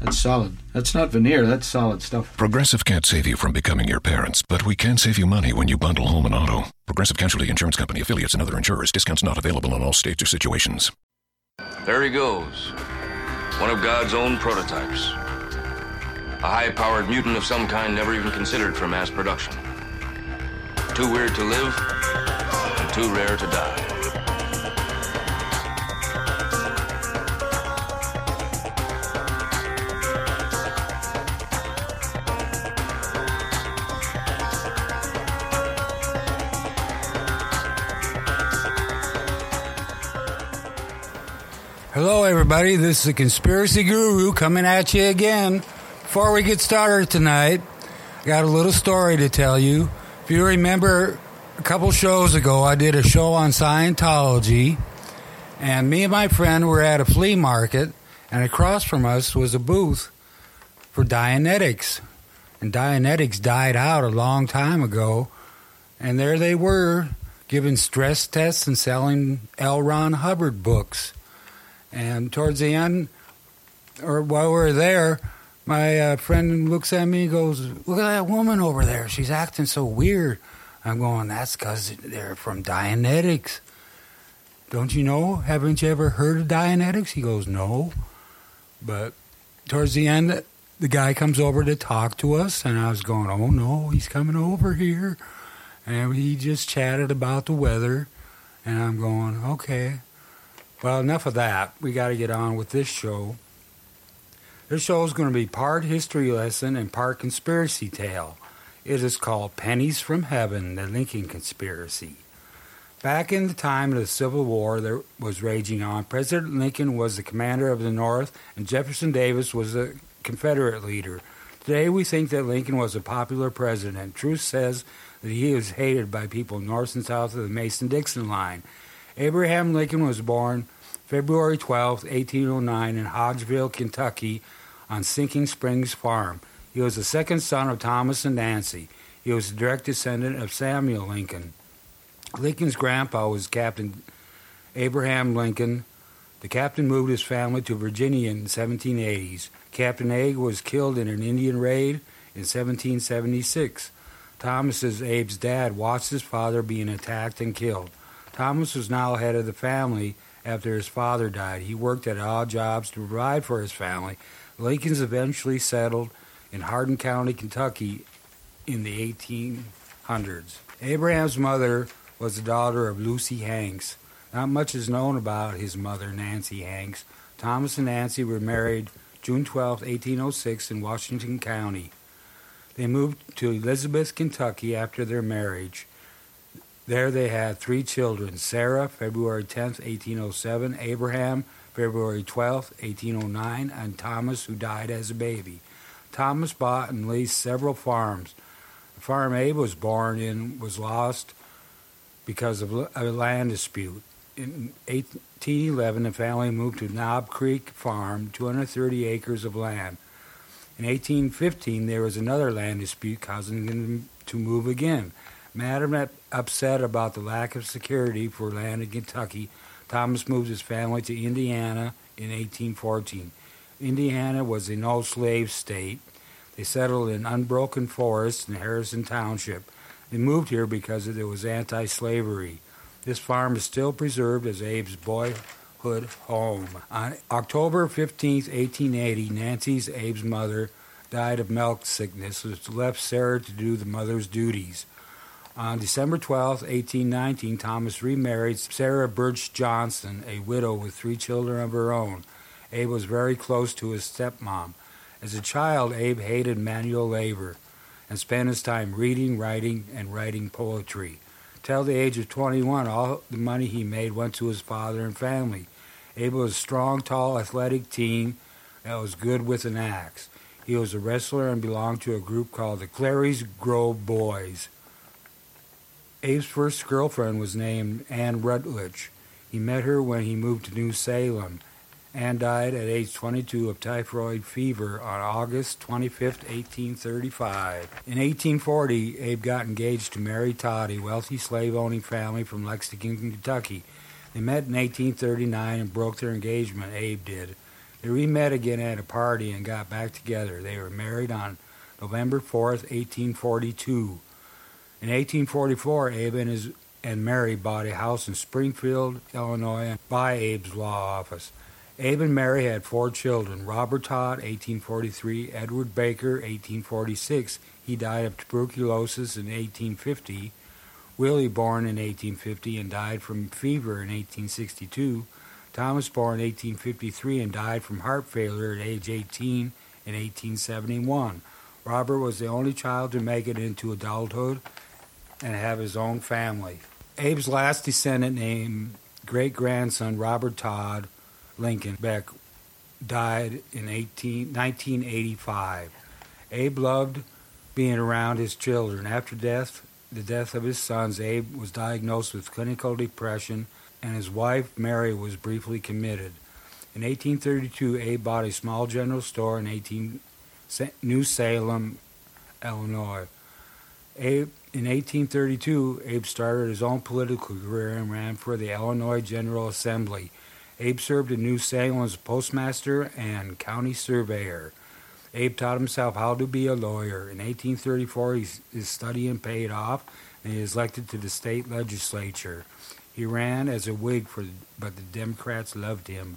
That's solid. That's not veneer, that's solid stuff. Progressive can't save you from becoming your parents, but we can save you money when you bundle home and auto. Progressive Casualty Insurance Company affiliates and other insurers. Discounts not available in all states or situations. There he goes. One of God's own prototypes. A high powered mutant of some kind never even considered for mass production. Too weird to live, and too rare to die. Hello, everybody. This is the Conspiracy Guru coming at you again. Before we get started tonight, I got a little story to tell you. If you remember, a couple shows ago, I did a show on Scientology, and me and my friend were at a flea market, and across from us was a booth for Dianetics. And Dianetics died out a long time ago, and there they were giving stress tests and selling L. Ron Hubbard books. And towards the end, or while we are there, my uh, friend looks at me and goes, Look at that woman over there. She's acting so weird. I'm going, That's because they're from Dianetics. Don't you know? Haven't you ever heard of Dianetics? He goes, No. But towards the end, the guy comes over to talk to us, and I was going, Oh no, he's coming over here. And he just chatted about the weather, and I'm going, Okay. Well, enough of that. We got to get on with this show. This show is going to be part history lesson and part conspiracy tale. It is called Pennies from Heaven, the Lincoln Conspiracy. Back in the time of the Civil War that was raging on, President Lincoln was the commander of the North and Jefferson Davis was the Confederate leader. Today we think that Lincoln was a popular president. Truth says that he was hated by people north and south of the Mason Dixon line. Abraham Lincoln was born February 12, 1809, in Hodgeville, Kentucky, on Sinking Springs Farm. He was the second son of Thomas and Nancy. He was a direct descendant of Samuel Lincoln. Lincoln's grandpa was Captain Abraham Lincoln. The captain moved his family to Virginia in the 1780s. Captain Abe was killed in an Indian raid in 1776. Thomas, Abe's dad, watched his father being attacked and killed. Thomas was now head of the family after his father died. He worked at odd jobs to provide for his family. Lincolns eventually settled in Hardin County, Kentucky in the 1800s. Abraham's mother was the daughter of Lucy Hanks. Not much is known about his mother, Nancy Hanks. Thomas and Nancy were married June 12, 1806, in Washington County. They moved to Elizabeth, Kentucky after their marriage. There they had three children Sarah, February 10, 1807, Abraham, February 12, 1809, and Thomas, who died as a baby. Thomas bought and leased several farms. The farm Abe was born in was lost because of a land dispute. In 1811, the family moved to Knob Creek Farm, 230 acres of land. In 1815, there was another land dispute causing them to move again. Mad upset about the lack of security for land in Kentucky, Thomas moved his family to Indiana in 1814. Indiana was a no slave state. They settled in unbroken forests in Harrison Township. They moved here because it was anti slavery. This farm is still preserved as Abe's boyhood home. On October 15, 1880, Nancy's Abe's mother died of milk sickness, which left Sarah to do the mother's duties. On December 12, 1819, Thomas remarried Sarah Birch Johnson, a widow with three children of her own. Abe was very close to his stepmom. As a child, Abe hated manual labor and spent his time reading, writing, and writing poetry. Till the age of 21, all the money he made went to his father and family. Abe was a strong, tall, athletic teen that was good with an axe. He was a wrestler and belonged to a group called the Clary's Grove Boys. Abe's first girlfriend was named Anne Rutledge. He met her when he moved to New Salem and died at age 22 of typhoid fever on August 25, 1835. In 1840, Abe got engaged to Mary Todd, a wealthy slave owning family from Lexington, Kentucky. They met in 1839 and broke their engagement, Abe did. They re met again at a party and got back together. They were married on November 4, 1842. In 1844, Abe and his and Mary bought a house in Springfield, Illinois, by Abe's law office. Abe and Mary had four children Robert Todd, 1843, Edward Baker, 1846. He died of tuberculosis in 1850. Willie, born in 1850 and died from fever in 1862. Thomas, born in 1853 and died from heart failure at age 18 in 1871. Robert was the only child to make it into adulthood and have his own family. Abe's last descendant, named great grandson Robert Todd Lincoln Beck, died in 18, 1985. Abe loved being around his children. After death, the death of his sons, Abe was diagnosed with clinical depression, and his wife Mary was briefly committed. In 1832, Abe bought a small general store in 18, New Salem, Illinois. Abe, in 1832, Abe started his own political career and ran for the Illinois General Assembly. Abe served in New Salem as postmaster and county surveyor. Abe taught himself how to be a lawyer. In 1834, his studying paid off, and he was elected to the state legislature. He ran as a Whig, for, but the Democrats loved him.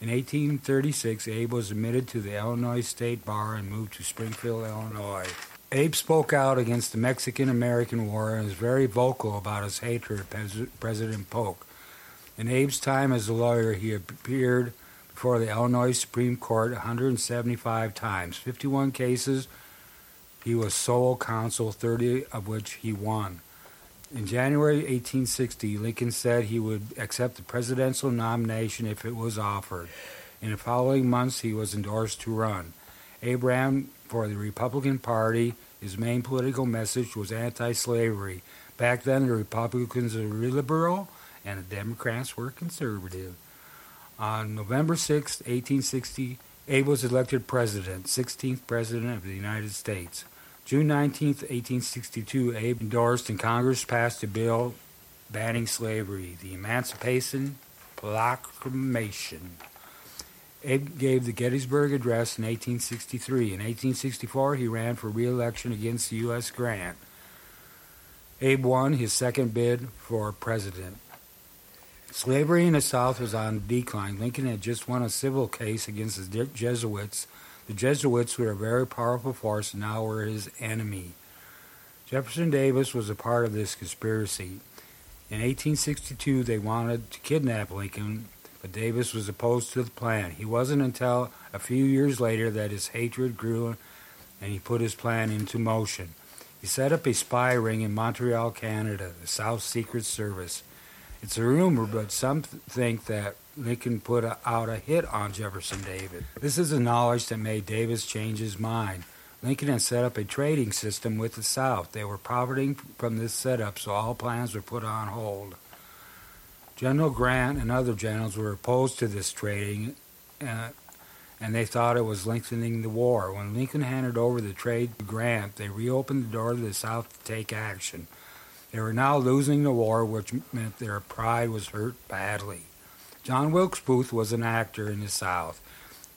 In 1836, Abe was admitted to the Illinois State Bar and moved to Springfield, Illinois. Abe spoke out against the Mexican American War and was very vocal about his hatred of President Polk. In Abe's time as a lawyer, he appeared before the Illinois Supreme Court 175 times, 51 cases. He was sole counsel, 30 of which he won. In January 1860, Lincoln said he would accept the presidential nomination if it was offered. In the following months, he was endorsed to run. Ran for the Republican Party. His main political message was anti slavery. Back then, the Republicans were liberal and the Democrats were conservative. On November 6, 1860, Abe was elected president, 16th president of the United States. June 19, 1862, Abe endorsed and Congress passed a bill banning slavery, the Emancipation Proclamation. Abe gave the Gettysburg Address in 1863. In 1864, he ran for re-election against U.S. Grant. Abe won his second bid for president. Slavery in the South was on decline. Lincoln had just won a civil case against the Jesuits. The Jesuits were a very powerful force and now were his enemy. Jefferson Davis was a part of this conspiracy. In 1862, they wanted to kidnap Lincoln, but Davis was opposed to the plan. He wasn't until a few years later that his hatred grew and he put his plan into motion. He set up a spy ring in Montreal, Canada, the South Secret Service. It's a rumor, but some think that Lincoln put a, out a hit on Jefferson Davis. This is the knowledge that made Davis change his mind. Lincoln had set up a trading system with the South. They were profiting from this setup, so all plans were put on hold. General Grant and other generals were opposed to this trading, uh, and they thought it was lengthening the war. When Lincoln handed over the trade to Grant, they reopened the door to the South to take action. They were now losing the war, which meant their pride was hurt badly. John Wilkes Booth was an actor in the South.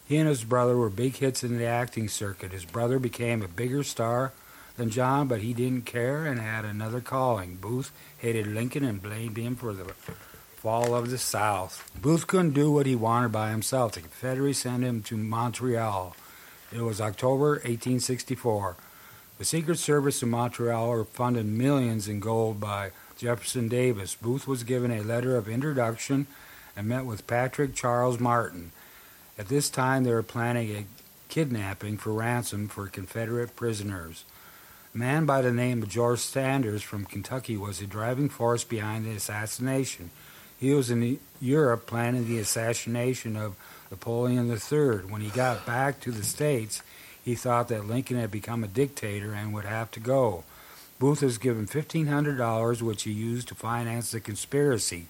He and his brother were big hits in the acting circuit. His brother became a bigger star than John, but he didn't care and had another calling. Booth hated Lincoln and blamed him for the fall of the South. Booth couldn't do what he wanted by himself. The Confederates sent him to Montreal. It was October 1864. The Secret Service in Montreal funded millions in gold by Jefferson Davis. Booth was given a letter of introduction and met with Patrick Charles Martin. At this time, they were planning a kidnapping for ransom for Confederate prisoners. A man by the name of George Sanders from Kentucky was the driving force behind the assassination. He was in Europe planning the assassination of Napoleon III. When he got back to the States, he thought that Lincoln had become a dictator and would have to go. Booth was given $1,500, which he used to finance the conspiracy.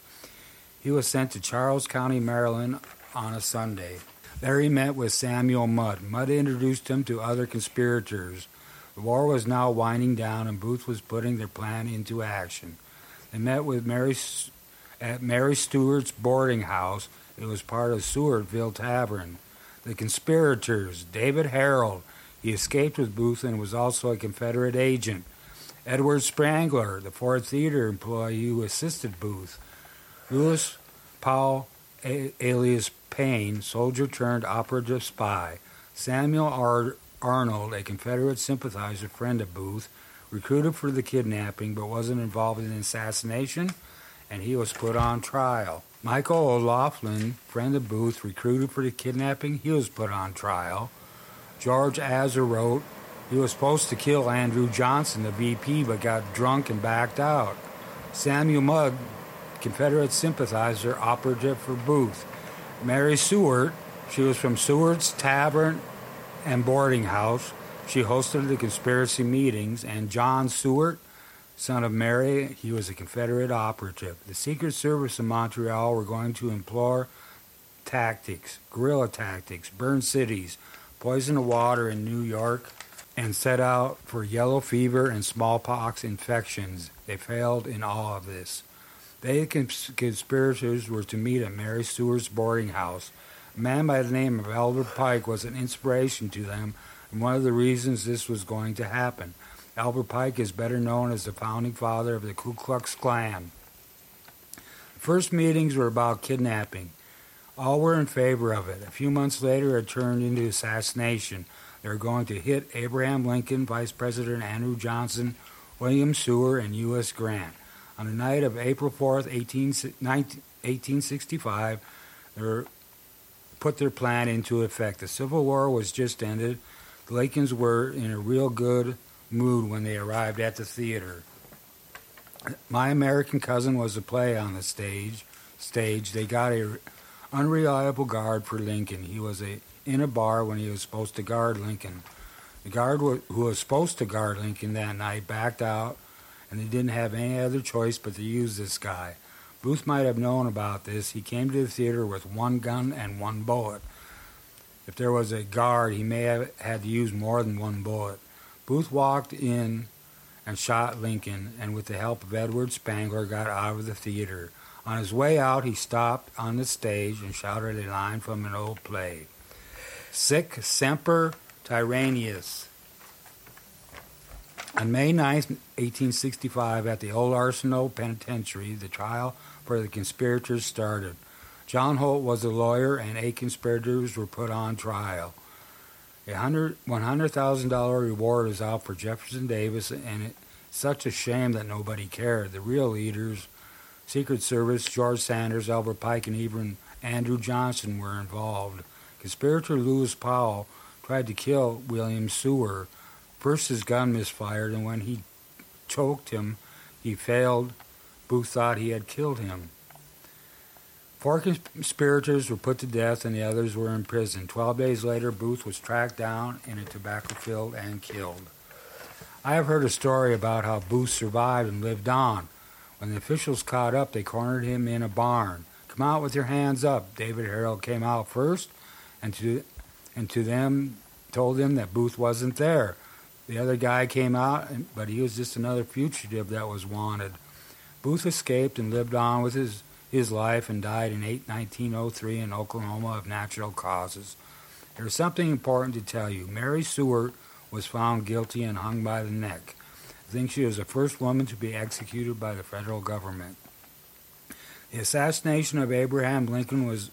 He was sent to Charles County, Maryland on a Sunday. There he met with Samuel Mudd. Mudd introduced him to other conspirators. The war was now winding down, and Booth was putting their plan into action. They met with Mary at Mary Stewart's boarding house. It was part of Stewartville Tavern. The conspirators, David Herold, he escaped with Booth and was also a Confederate agent. Edward Spangler, the Ford Theater employee who assisted Booth. Lewis Powell, a- alias Payne, soldier turned operative spy. Samuel Ar- Arnold, a Confederate sympathizer, friend of Booth, recruited for the kidnapping but wasn't involved in the assassination, and he was put on trial. Michael O'Laughlin, friend of Booth, recruited for the kidnapping, he was put on trial. George Atzerodt he was supposed to kill Andrew Johnson, the VP, but got drunk and backed out. Samuel Mudd, Confederate sympathizer, operative for Booth. Mary Seward, she was from Seward's Tavern and Boarding House. She hosted the conspiracy meetings, and John Seward, son of Mary, he was a Confederate operative. The Secret Service in Montreal were going to employ tactics, guerrilla tactics, burn cities, poison the water in New York, and set out for yellow fever and smallpox infections. They failed in all of this. They, cons- conspirators, were to meet at Mary Stewart's boarding house. A man by the name of Albert Pike was an inspiration to them, and one of the reasons this was going to happen. Albert Pike is better known as the founding father of the Ku Klux Klan. First meetings were about kidnapping. All were in favor of it. A few months later, it turned into assassination. They were going to hit Abraham Lincoln, Vice President Andrew Johnson, William Seward, and U.S. Grant. On the night of April 4th, 18, 1865, they put their plan into effect. The Civil War was just ended. The Lincolns were in a real good mood when they arrived at the theater. My American Cousin was a play on the stage. Stage. They got a unreliable guard for Lincoln. He was a, in a bar when he was supposed to guard Lincoln. The guard who was supposed to guard Lincoln that night backed out, and they didn't have any other choice but to use this guy. Booth might have known about this. He came to the theater with one gun and one bullet. If there was a guard, he may have had to use more than one bullet. Booth walked in and shot Lincoln, and with the help of Edward Spangler, got out of the theater. On his way out, he stopped on the stage and shouted a line from an old play Sic Semper Tyrannis. On May 9, 1865, at the Old Arsenal Penitentiary, the trial for the conspirators started. John Holt was a lawyer, and eight conspirators were put on trial. A $100,000 reward is out for Jefferson Davis, and it's such a shame that nobody cared. The real leaders, Secret Service, George Sanders, Albert Pike, and even Andrew Johnson were involved. Conspirator Lewis Powell tried to kill William Seward. First, his gun misfired, and when he choked him, he failed. Booth thought he had killed him. Four conspirators were put to death, and the others were in prison. Twelve days later, Booth was tracked down in a tobacco field and killed. I have heard a story about how Booth survived and lived on. When the officials caught up, they cornered him in a barn. Come out with your hands up. David Herold came out first, and to and to them told them that Booth wasn't there. The other guy came out, but he was just another fugitive that was wanted. Booth escaped and lived on with his, his life and died in 8, 1903 in Oklahoma of natural causes. There's something important to tell you. Mary Seward was found guilty and hung by the neck. I think she was the first woman to be executed by the federal government. The assassination of Abraham Lincoln was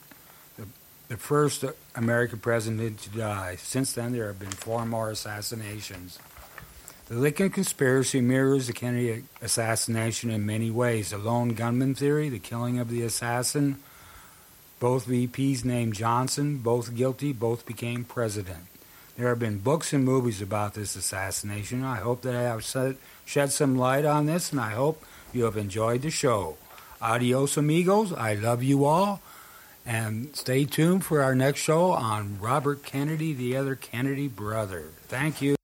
the, the first American president to die. Since then, there have been four more assassinations. The Lincoln conspiracy mirrors the Kennedy assassination in many ways. The lone gunman theory, the killing of the assassin, both VPs named Johnson, both guilty, both became president. There have been books and movies about this assassination. I hope that I have shed some light on this, and I hope you have enjoyed the show. Adios, amigos. I love you all. And stay tuned for our next show on Robert Kennedy, the other Kennedy brother. Thank you.